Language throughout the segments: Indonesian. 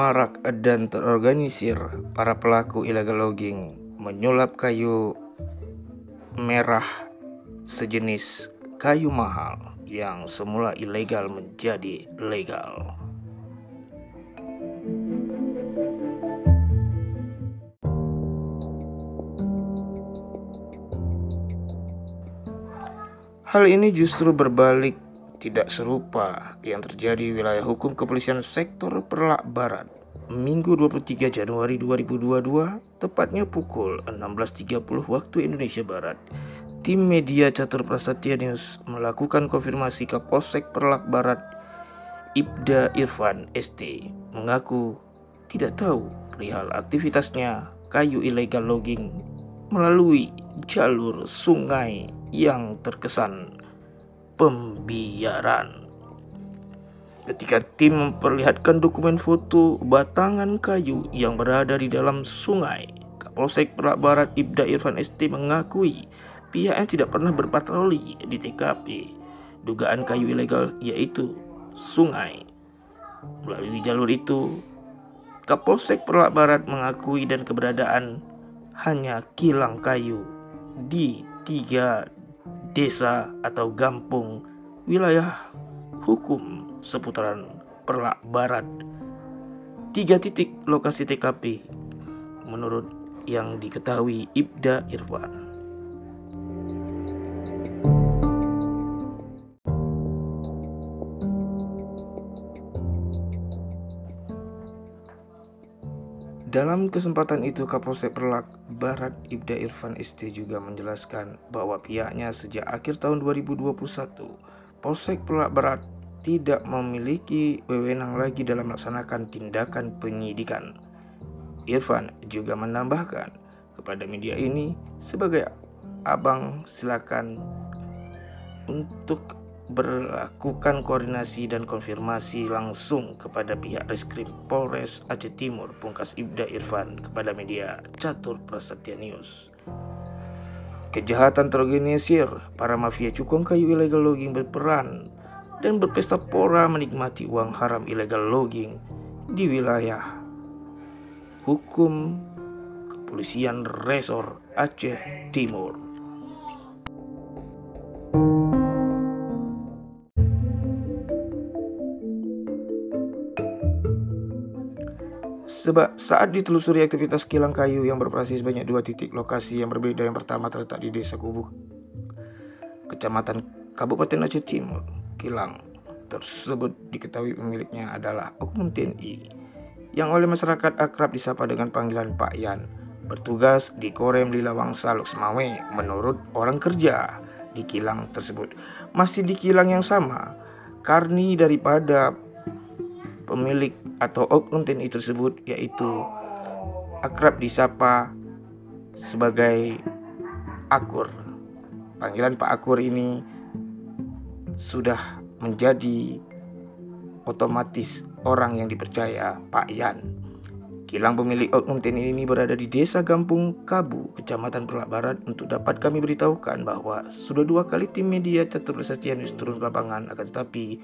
marak dan terorganisir para pelaku illegal logging menyulap kayu merah sejenis kayu mahal yang semula ilegal menjadi legal. Hal ini justru berbalik tidak serupa yang terjadi di wilayah hukum kepolisian sektor Perlak Barat. Minggu 23 Januari 2022, tepatnya pukul 16.30 waktu Indonesia Barat, tim media Catur Prasetya News melakukan konfirmasi ke Polsek Perlak Barat Ibda Irfan ST mengaku tidak tahu perihal aktivitasnya kayu ilegal logging melalui jalur sungai yang terkesan pembiaran. Ketika tim memperlihatkan dokumen foto batangan kayu yang berada di dalam sungai, Kapolsek Perak Barat Ibda Irfan ST mengakui pihaknya tidak pernah berpatroli di TKP dugaan kayu ilegal yaitu sungai. Melalui jalur itu, Kapolsek Perak Barat mengakui dan keberadaan hanya kilang kayu di tiga desa atau gampung wilayah hukum seputaran Perlak Barat. Tiga titik lokasi TKP menurut yang diketahui Ibda Irfan. Dalam kesempatan itu Kapolsek Perlak Barat Ibda Irfan Isti juga menjelaskan bahwa pihaknya sejak akhir tahun 2021 Polsek Perlak Barat tidak memiliki wewenang lagi dalam melaksanakan tindakan penyidikan. Irfan juga menambahkan kepada media ini sebagai abang silakan untuk berlakukan koordinasi dan konfirmasi langsung kepada pihak Reskrim Polres Aceh Timur Pungkas Ibda Irfan kepada media Catur Prasetya News. Kejahatan terorganisir, para mafia cukong kayu ilegal logging berperan dan berpesta pora menikmati uang haram ilegal logging di wilayah hukum kepolisian resor Aceh Timur. Sebab saat ditelusuri aktivitas kilang kayu yang beroperasi sebanyak dua titik lokasi yang berbeda yang pertama terletak di Desa Kubu, Kecamatan Kabupaten Aceh Timur. Kilang tersebut diketahui pemiliknya adalah oknum TNI yang oleh masyarakat akrab disapa dengan panggilan Pak Yan bertugas di Korem Lilawang Saluk Semawe menurut orang kerja di kilang tersebut masih di kilang yang sama karni daripada pemilik atau oknum TNI tersebut yaitu akrab disapa sebagai Akur. Panggilan Pak Akur ini sudah menjadi otomatis orang yang dipercaya Pak Yan Kilang pemilik oknum TNI ini berada di desa Gampung Kabu, Kecamatan Pelak Barat untuk dapat kami beritahukan bahwa sudah dua kali tim media catur News turun ke lapangan akan tetapi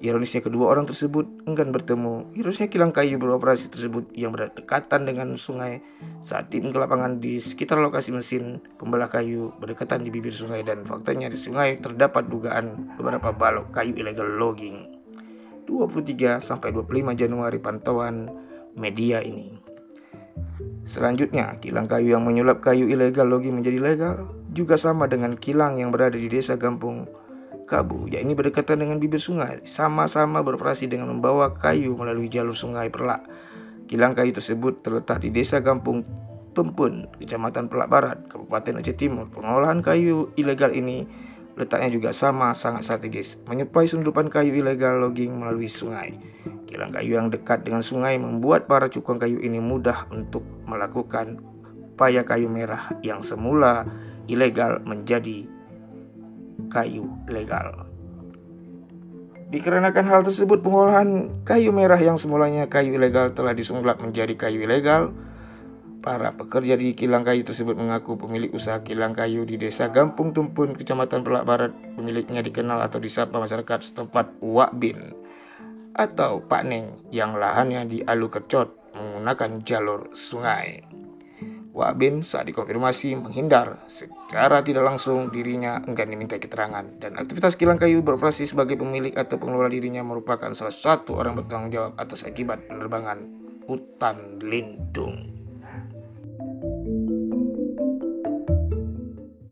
ironisnya kedua orang tersebut enggan bertemu. Ironisnya kilang kayu beroperasi tersebut yang berdekatan dengan sungai saat tim ke lapangan di sekitar lokasi mesin pembelah kayu berdekatan di bibir sungai dan faktanya di sungai terdapat dugaan beberapa balok kayu ilegal logging. 23 sampai 25 Januari pantauan media ini. Selanjutnya, kilang kayu yang menyulap kayu ilegal logi menjadi legal juga sama dengan kilang yang berada di desa Gampung Kabu, yakni berdekatan dengan bibir sungai, sama-sama beroperasi dengan membawa kayu melalui jalur sungai Perlak. Kilang kayu tersebut terletak di desa Gampung Tumpun, Kecamatan Pelak Barat, Kabupaten Aceh Timur. Pengolahan kayu ilegal ini letaknya juga sama sangat strategis, menyuplai sundupan kayu ilegal logging melalui sungai. Kilang kayu yang dekat dengan sungai membuat para cukong kayu ini mudah untuk melakukan upaya kayu merah yang semula ilegal menjadi kayu legal. Dikarenakan hal tersebut, pengolahan kayu merah yang semulanya kayu ilegal telah disunglap menjadi kayu ilegal Para pekerja di kilang kayu tersebut mengaku pemilik usaha kilang kayu di desa Gampung Tumpun, Kecamatan Pelak Barat. Pemiliknya dikenal atau disapa masyarakat setempat Wak Bin. Atau Neng yang lahannya di Alu Kercot menggunakan jalur sungai. Wak Bin saat dikonfirmasi menghindar secara tidak langsung dirinya enggan diminta keterangan dan aktivitas kilang kayu beroperasi sebagai pemilik atau pengelola dirinya merupakan salah satu orang bertanggung jawab atas akibat penerbangan hutan lindung.